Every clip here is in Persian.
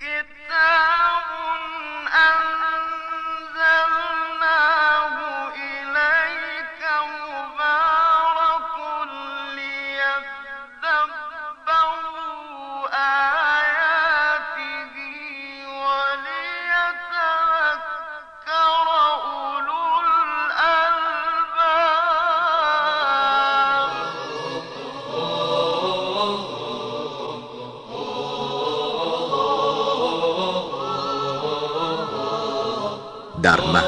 در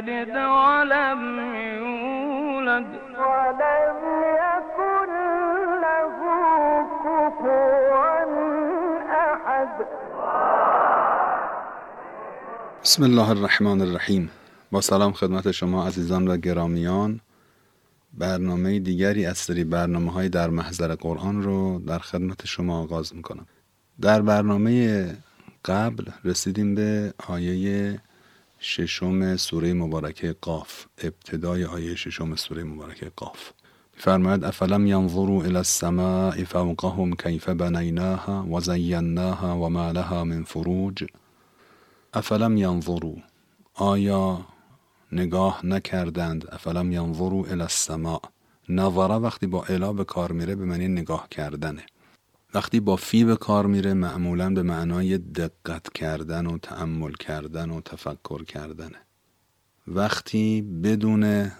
يلد ولم يولد. ولم يكن له كفوا أحد. بسم الله الرحمن الرحیم. با سلام خدمت شما عزیزان و گرامیان. برنامه دیگری از سری برنامه های در محضر قرآن رو در خدمت شما آغاز می‌کنم. در برنامه قبل رسیدیم به آیه ششم سوره مبارکه قاف. ابتدای آیه ششم سوره مبارکه قاف. فرماید افلم ینظروا الى السماء فوقهم کیف بنیناها و زیناها لها من فروج؟ افلم ینظروا. آیا نگاه نکردند؟ افلم ینظروا الى السماء. نظره وقتی با الا به کار میره به معنی نگاه کردنه. وقتی با فی به کار میره معمولا به معنای دقت کردن و تعمل کردن و تفکر کردنه. وقتی بدون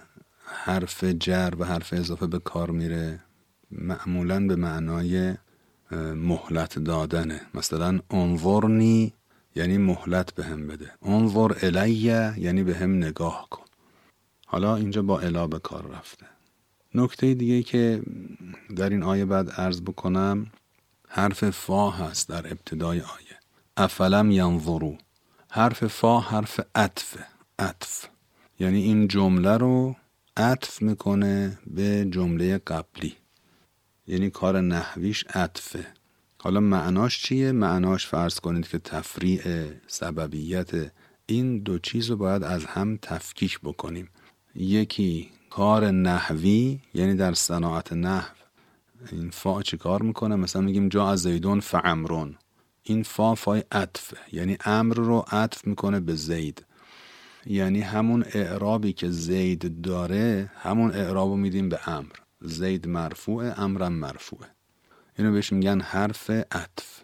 حرف جر و حرف اضافه به کار میره معمولا به معنای مهلت دادنه. مثلا انظرنی یعنی مهلت به هم بده. انظر الیه یعنی به هم نگاه کن. حالا اینجا با الا به کار رفته. نکته دیگه که در این آیه بعد عرض بکنم حرف فا هست در ابتدای آیه. افلم ینظرو. حرف فا حرف عطف. عطف. یعنی این جمله رو عطف می‌کنه به جمله قبلی. یعنی کار نحویش عطفه. حالا معناش چیه؟ معناش فرض کنید که تفریع سببیت این دو چیز رو باید از هم تفکیک بکنیم. یکی کار نحوی یعنی در صناعت نحو این فا چی کار می‌کنه؟ مثلا میگیم جا از زیدون فعمرون این فا فای عطف یعنی امر رو عطف می‌کنه به زید. یعنی همون اعرابی که زید داره همون اعرابو میدیم به امر زید مرفوع امرم مرفوعه. اینو بهش میگن حرف عطف.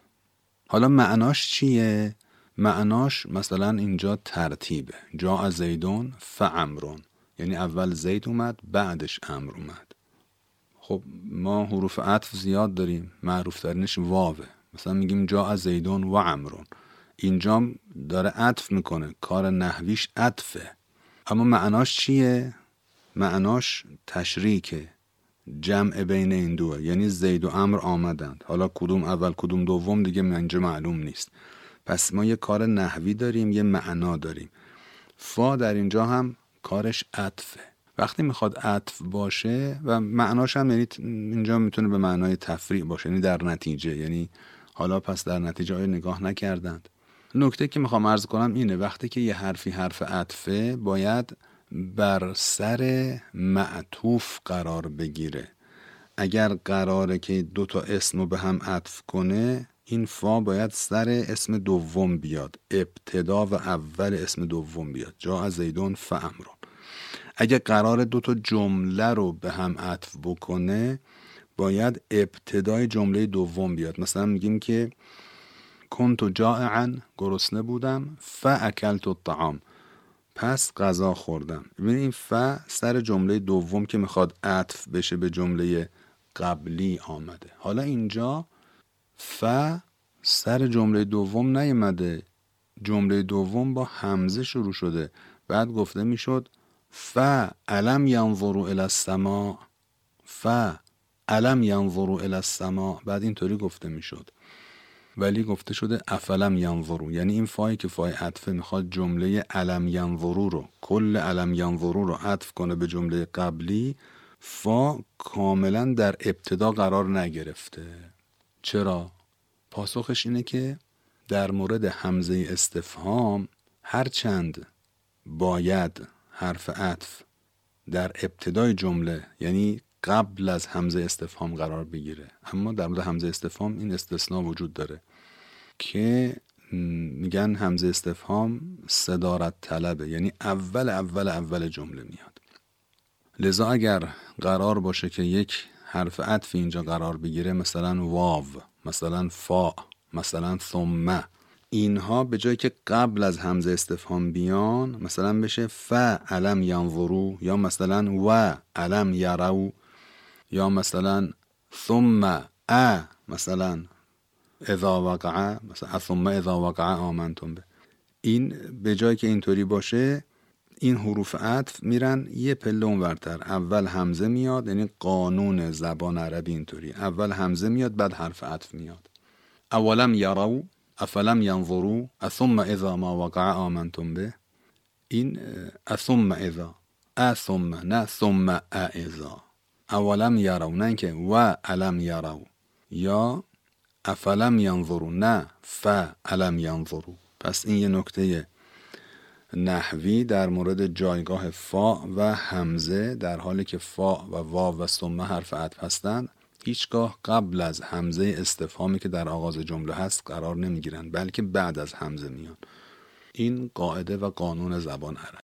حالا معناش چیه؟ معناش مثلا اینجا ترتیبه. جا از زیدون فعمرون یعنی اول زید اومد بعدش امر اومد. خب ما حروف عطف زیاد داریم معروف ترینش واوه. مثلا میگیم جا از زیدون و عمرون. اینجا داره عطف می‌کنه کار نحویش عطفه. اما معناش چیه؟ معناش تشریکه. جمع بین این دوه. یعنی زید و امر آمدند. حالا کدوم اول کدوم دوم دیگه اینجا معلوم نیست. پس ما یه کار نحوی داریم یه معنا داریم. فا در اینجا هم کارش عطفه. وقتی می‌خواد عطف باشه و معناش هم یعنی اینجا می‌تونه به معنای تفریع باشه یعنی در نتیجه یعنی حالا پس در نتیجه های نگاه نکردند؟ نکته که می‌خوام عرض کنم اینه وقتی که یه حرفی حرف عطفه باید بر سر معطوف قرار بگیره. اگر قراره که دو تا اسم رو به هم عطف کنه این فا باید سر اسم دوم بیاد. ابتدا و اول اسم دوم بیاد. جا از زیدون فامرون اگه قرار دو تا جمله رو به هم عطف بکنه باید ابتدای جمله دوم بیاد. مثلا میگیم که کنتو جائعا گرسنه بودم فاکلت الطعام. پس غذا خوردم. ببینید این ف سر جمله دوم که می‌خواد عطف بشه به جمله قبلی آمده. حالا اینجا ف سر جمله دوم نیمده جمله دوم با همزه شروع شده. بعد گفته می‌شد ف علم ینظروا الى السماء ف علم ینظرو الی السما بعد اینطوری گفته می‌شد. ولی گفته شده افلم ینظرو یعنی این فایی که فای عطفه می‌خواد جمله علم ینظرو رو کل علم ینظرو رو عطف کنه به جمله قبلی فا کاملا در ابتدا قرار نگرفته. چرا؟ پاسخش اینه که در مورد همزه استفهام هرچند باید حرف عطف در ابتدای جمله یعنی قبل از همزه استفهام قرار بگیره. اما در مورد همزه استفهام این استثناء وجود داره که میگن همزه استفهام صدارت طلبه یعنی اول اول اول جمله میاد. لذا اگر قرار باشه که یک حرف عطف اینجا قرار بگیره مثلا واو مثلا فا مثلا ثمه اینها به جایی که قبل از همزه استفهام بیان مثلا بشه ف علم ینظرو یا مثلا و علم یرو یا مثلا ثم ا مثلا اذا وقع مثلا ثم اذا وقع آمنتم به. این به جایی که اینطوری باشه این حروف عطف میرن یه پله اونورتر اول همزه میاد یعنی قانون زبان عربی اینطوری. اول همزه میاد بعد حرف عطف میاد. اولم یرو افلم ینظرو اثم اذا ما وقع آمنتم به؟ این اثم اذا اثم نه ثم اذا اولم یرو نه که و علم یرو یا افلم ینظرو نه ف علم ینظرو پس این یه نکته نحوی در مورد جایگاه فا و همزه در حالی که فا و واو و سمه حرف عطف هستند. هیچگاه قبل از همزه استفهامی که در آغاز جمله هست قرار نمی‌گیرند بلکه بعد از همزه میان. این قاعده و قانون زبان عرب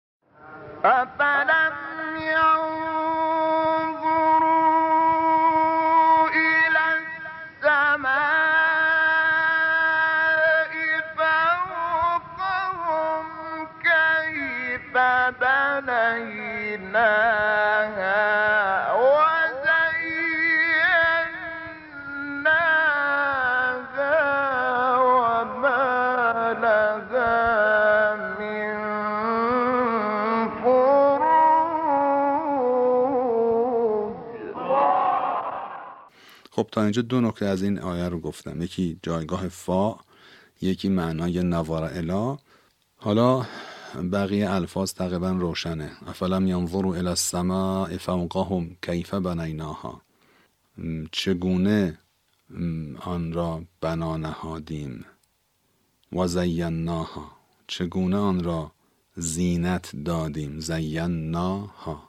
خب تا اینجا دو نکته از این آیه رو گفتم. یکی جایگاه فا یکی معنای نوار الا. حالا بقیه الفاظ تقریبا روشنه. افلم ینظروا الی السماء فوقهم کیف بنیناها. چگونه آن را بنا نهادیم؟ و زیناها. چگونه آن را زینت دادیم؟ زیناها.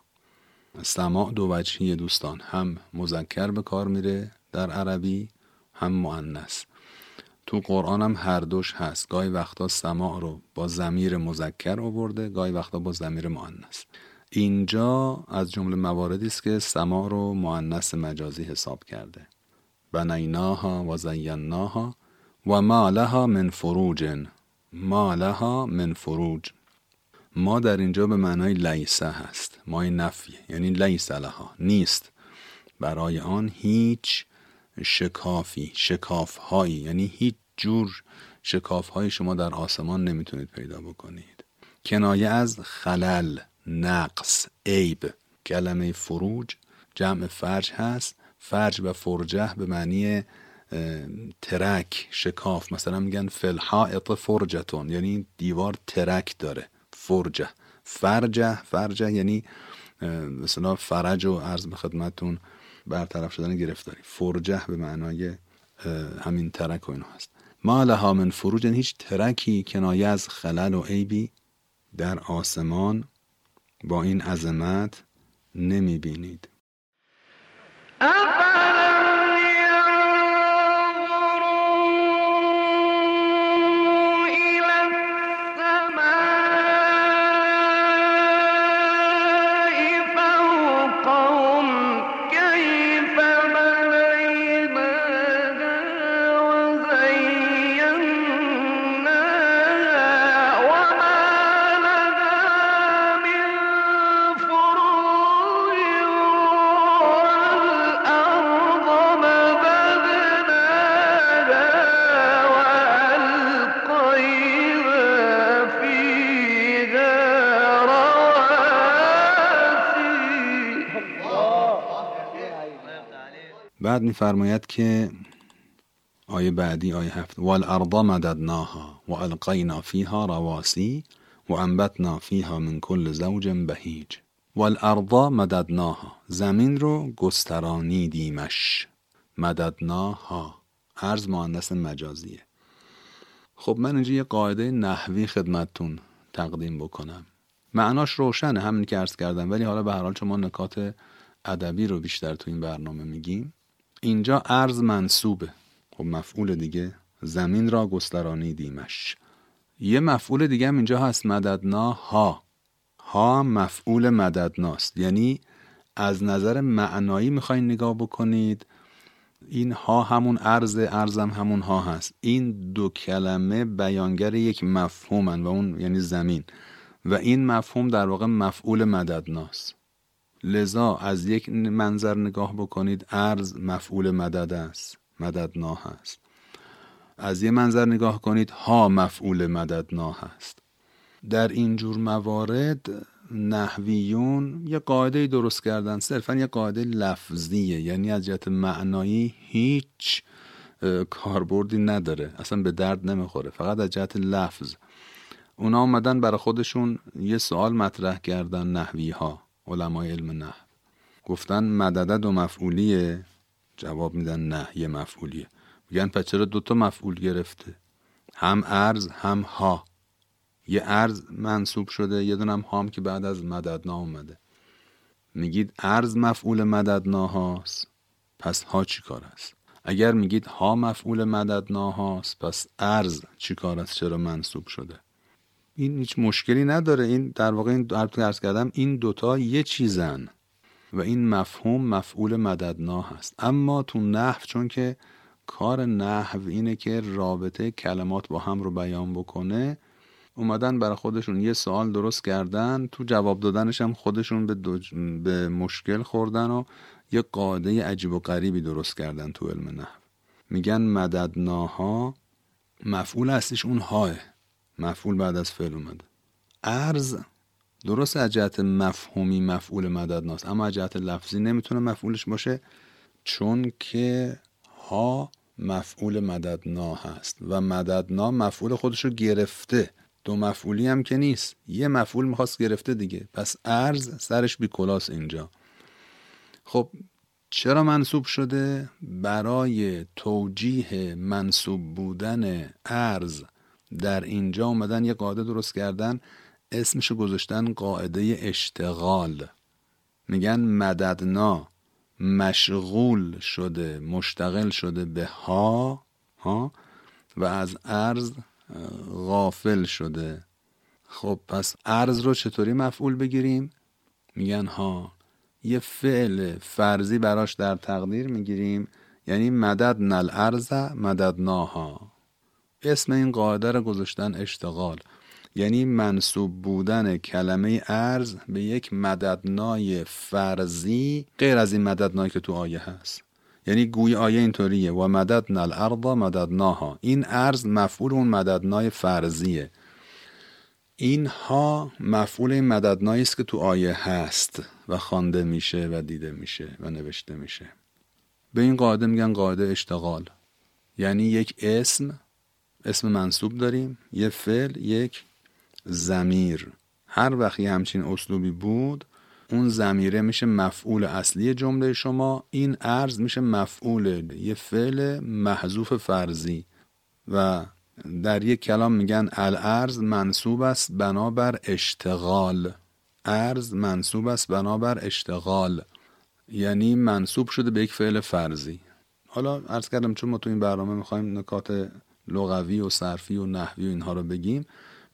سماع دو وجهی دوستان. هم مذکر به کار میره در عربی هم مؤنث. تو قرآن هم هر دوش هست. گاهی وقتا سماع رو با زمیر مذکر آورده گاهی وقتا با زمیر مؤنث. اینجا از جمله مواردی است که سماع رو مؤنث مجازی حساب کرده. بنیناها و زیناها و ما لها من فروج ما لها من فروج. ما در اینجا به معنای لیسه هست. مای نفی یعنی لیس لها نیست. برای آن هیچ شکافی شکاف هایی یعنی هیچ جور شکاف های شما در آسمان نمی‌تونید پیدا بکنید. کنایه از خلل نقص عیب. کلمه فروج جمع فرج هست. فرج و فرجه به معنی ترک شکاف. مثلا میگن فلحائط فرجتون یعنی دیوار ترک داره. فرجه. فرجه فرجه یعنی مثلا فرج و عرض به خدمتون برطرف شدن گرفتاری. فرجه به معنای همین ترک و اینو هست. ما لها من فروج هیچ ترکی کنایه از خلل و عیبی در آسمان با این عظمت نمی بینید بعد میفرماید که آیه بعدی آیه هفت والارض مددناها و القینا فیها رواسی و انبتنا فیها من کل زوج بهیج. والارض مددناها زمین رو گسترانی دیمش مددناها عرض مهندس مجازیه. خب من اینجا یه قاعده نحوی خدمتتون تقدیم بکنم. معناش روشنه همین که عرض کردم ولی حالا به هر حال چون ما نکات ادبی رو بیشتر تو این برنامه میگیم. اینجا ارز منصوبه. خب مفعول دیگه زمین را گسترانی دیمش یه مفعول دیگه هم اینجا هست مددنا ها. ها مفعول مددناست. یعنی از نظر معنایی می‌خواین نگاه بکنید این ها همون ارز ارزم همون ها هست. این دو کلمه بیانگر یک مفهومن و اون یعنی زمین. و این مفهوم در واقع مفعول مددناست. لذا از یک منظر نگاه بکنید ارز مفعول مدد است مددنا هست از یه منظر نگاه کنید ها مفعول مددنا هست در این جور موارد نحویون یه قاعده درست کردن صرفا یه قاعده لفظیه. یعنی از جهت معنایی هیچ کاربردی نداره. اصلا به درد نمی‌خوره فقط از جهت لفظ. اونا آمدن برای خودشون یه سوال مطرح کردن نحوی ها علمای علم نحو گفتن مددد و مفعولیه؟ جواب میدن نه یه مفعولیه. میگن پس چرا دوتا مفعول گرفته؟ هم ارز هم ها. یه ارز منصوب شده یه دونم هام که بعد از مددنا اومده. میگید ارز مفعول مددنا هاست پس ها چی کار است؟ اگر میگید ها مفعول مددنا هاست پس ارز چی کار است؟ چرا منصوب شده؟ این هیچ مشکلی نداره. این در واقع این عرض کردم این دوتا یه چیزن و این مفهوم مفعول مددنا هست. اما تو نحو چون که کار نحو اینه که رابطه کلمات با هم رو بیان بکنه اومدن برای خودشون یه سوال درست کردن تو جواب دادنش هم خودشون به, به مشکل خوردن و یه قاعده عجیب و غریبی درست کردن تو علم نحو. میگن مددناها مفعول اصلیش اون های مفعول بعد از فعل اومده ارز درست از جهت مفهومی مفعول مددناست اما از جهت لفظی نمی‌تونه مفعولش باشه چون که ها مفعول مددنا هست و مددنا مفعول خودش رو گرفته. دو مفعولی هم که نیست. یه مفعول می‌خواست گرفته دیگه. پس ارز سرش بی کلاس اینجا. خب چرا منصوب شده؟ برای توجیه منصوب بودن ارز در اینجا اومدن یه قاعده درست کردن اسمشو گذاشتن قاعده اشتغال. میگن مددنا مشغول شده مشتغل شده به ها ها و از ارز غافل شده. خب پس ارز رو چطوری مفعول بگیریم؟ میگن ها. یه فعل فرضی براش در تقدیر می‌گیریم یعنی مدد نل ارز مدد ناها اسم این قاعده رو گذاشتن اشتغال. یعنی منصوب بودن کلمه ارز به یک مددنای فرضی غیر از این مددنایی که تو آیه هست. یعنی گوی آیه اینطوریه. و مددنا الارض مددناها. این ارز مفعول اون مددنای فرضیه. این ها مفعول این مددنایی است که تو آیه هست و خوانده میشه و دیده میشه و نوشته میشه. به این قاعده میگن قاعده اشتغال. یعنی یک اسم اسم منصوب داریم. یه فعل یک زمیر هر وقت همچین اسلوبی بود اون زمیره میشه مفعول اصلی جمله شما این ارز میشه مفعول یه فعل محذوف فرضی. و در یک کلام میگن الارز منصوب است بنابر اشتغال. ارز منصوب است بنابر اشتغال. یعنی منصوب شده به یک فعل فرضی. حالا عرض کردم چون ما تو این برنامه می‌خوایم نکات لغوی و صرفی و نحوی و اینها رو بگیم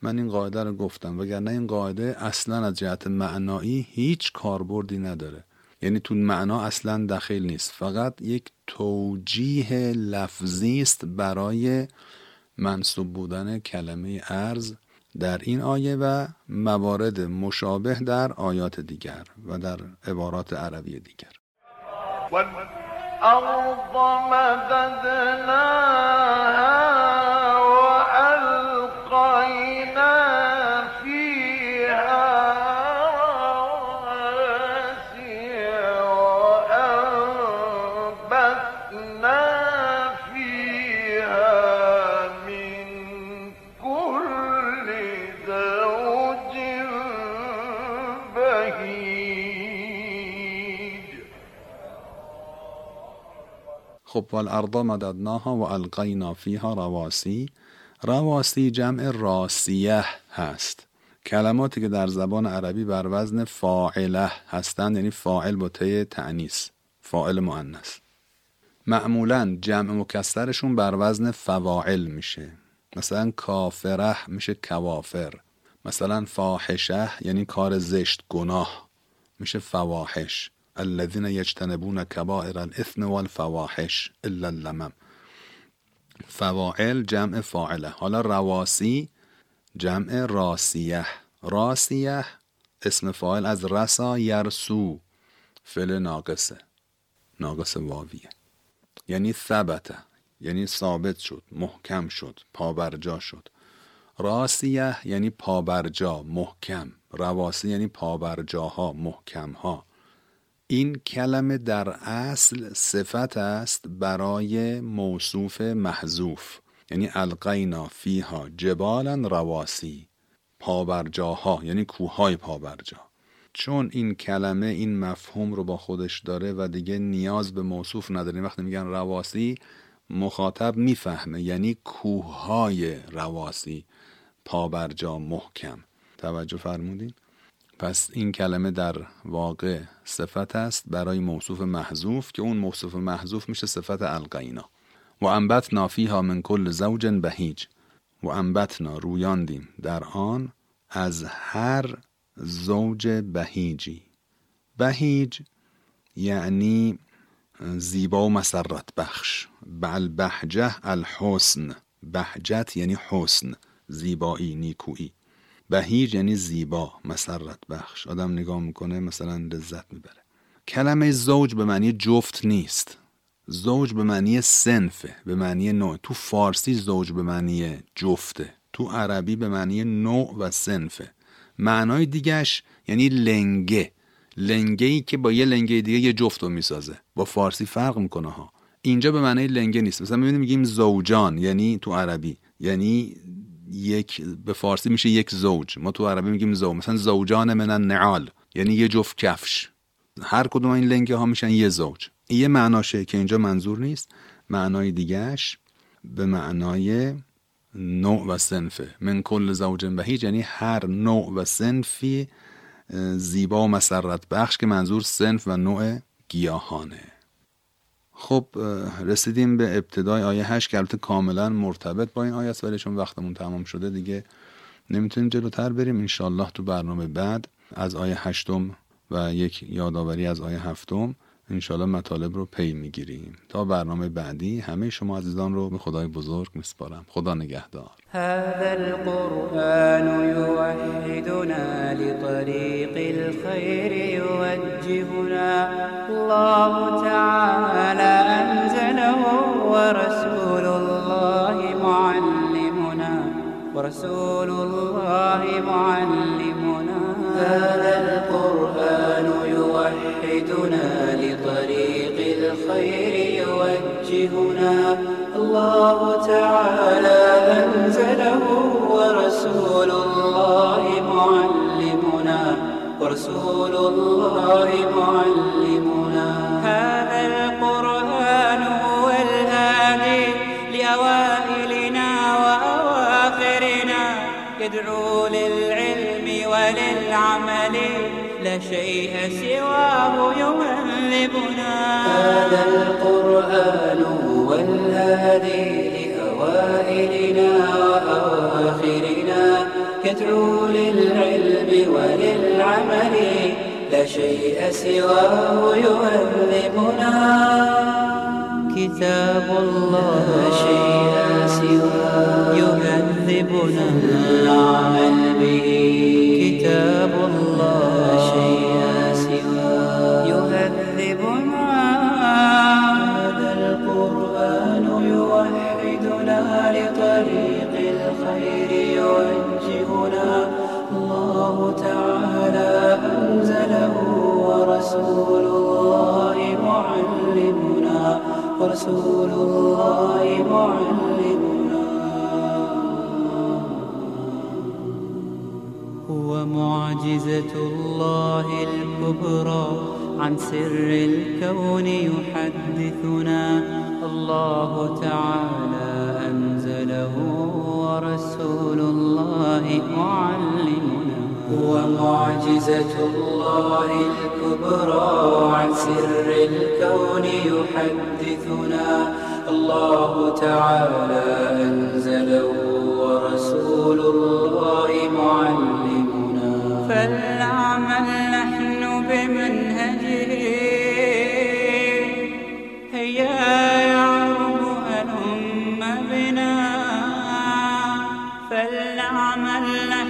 من این قاعده رو گفتم وگرنه این قاعده اصلا از جهت معنایی هیچ کاربردی نداره. یعنی تو معنا اصلا دخیل نیست. فقط یک توجیه لفظی است برای منصوب بودن کلمه ارز در این آیه و موارد مشابه در آیات دیگر و در عبارات عربی دیگر. بس والارض مددناها و القینا فیها رواسی رواسی جمع راسیه هست. کلماتی که در زبان عربی بر وزن فاعله هستند یعنی فاعل با ته تعنیس فاعل مؤنث. معمولا جمع مکسرشون بر وزن فواعل میشه. مثلا کافره میشه کوافر. مثلا فاحشه یعنی کار زشت گناه میشه فواحش. الذين يجتنبون كبائر الاثم والفواحش الا اللمم. فواعل جمع فاعله. حالا رواسی جمع راسیه. راسیه اسم فاعل از رسا یرسو. فعل ناقصه. ناقص واویه. یعنی ثبته. یعنی ثابت شد محکم شد پابرجا شد. راسیه یعنی پابرجا محکم. رواسی یعنی پابرجاها محکمها. این کلمه در اصل صفت است برای موصوف محذوف. یعنی القینا فیها جبالا رواسی. پابرجاها یعنی کوههای پابرجا. چون این کلمه این مفهوم رو با خودش داره و دیگه نیاز به موصوف نداره. وقتی میگن رواسی مخاطب می‌فهمه. یعنی کوههای رواسی. پابرجا محکم. توجه فرمودین؟ پس این کلمه در واقع صفت است برای موصوف محذوف که اون موصوف محذوف میشه صفت القینا. و انبتنا فیها من کل زوج بهیج. و انبتنا رویاندیم در آن از هر زوج بهیجی. بهیج یعنی زیبا و مسرت بخش. بل بهجه الحسن. بهجت یعنی حسن. زیبایی نیکویی. بهیج یعنی زیبا مسرت بخش. آدم نگاه می‌کنه مثلا لذت می‌بره. کلمه زوج به معنی جفت نیست. زوج به معنی سنفه به معنی نوع. تو فارسی زوج به معنی جفته. تو عربی به معنی نوع و سنفه. معنای دیگهش یعنی لنگه. لنگه ای که با یه لنگه دیگه یه جفت رو می‌سازه. با فارسی فرق می‌کنه ها. اینجا به معنی لنگه نیست. مثلا می‌بینیم میگیم زوجان یعنی تو عربی. یعنی یک به فارسی میشه یک زوج. ما تو عربی میگیم زوج. مثلا زوجان من النعال. یعنی یه جفت کفش. هر کدوم این لنگه ها میشن یه زوج. یه معناشه که اینجا منظور نیست. معنای دیگهش به معنای نوع و سنفه. من کل زوج بهیج. یعنی هر نوع و سنفی زیبا و مسرت بخش که منظور سنف و نوع گیاهانه. خب رسیدیم به ابتدای آیه هشت که البته کاملا مرتبط با این آیه است ولی چون وقتمون تمام شده دیگه نمی‌تونیم جلوتر بریم. انشالله تو برنامه بعد از آیه هشتم و یک یادآوری از آیه هفتم انشالله مطالب رو پی می‌گیریم. تا برنامه بعدی همه شما عزیزان رو به خدای بزرگ میسپارم. خدا نگهدار. هذا القرآن يوحدنا لطريق الخير يوجهنا. الله تعالى أنزله ورسول الله معلمنا. ورسول الله معلمنا. هذا القرآن يوحدنا الخير يوجهنا. الله تعالى أنزله ورسول الله معلمنا. ورسول الله معلمنا هذا القرآن هو الهادي لأوائلنا وأواخرنا. يدعو للعلم وللعمل. لا شيء سواه يهذبنا هذا القرآن هو الهادي لأوائلنا وأواخرنا يدعو للعلم وللعمل لا شيء سواه يهذبنا كتاب الله لا شيء سواه يهذبنا العمل به. كتاب الله ورسول الله معلمنا. ورسول الله معلمنا. هو معجزة الله الكبرى عن سر الكون يحدثنا. الله تعالى أنزله ورسول الله معلمنا. هو معجزة الله الكبرى عن سر الكون يحدثنا. الله تعالى أنزله ورسول الله معلمنا. فلنعمل نحن بمنهجه. هيا يا رب هلم بنا. فلنعمل نحن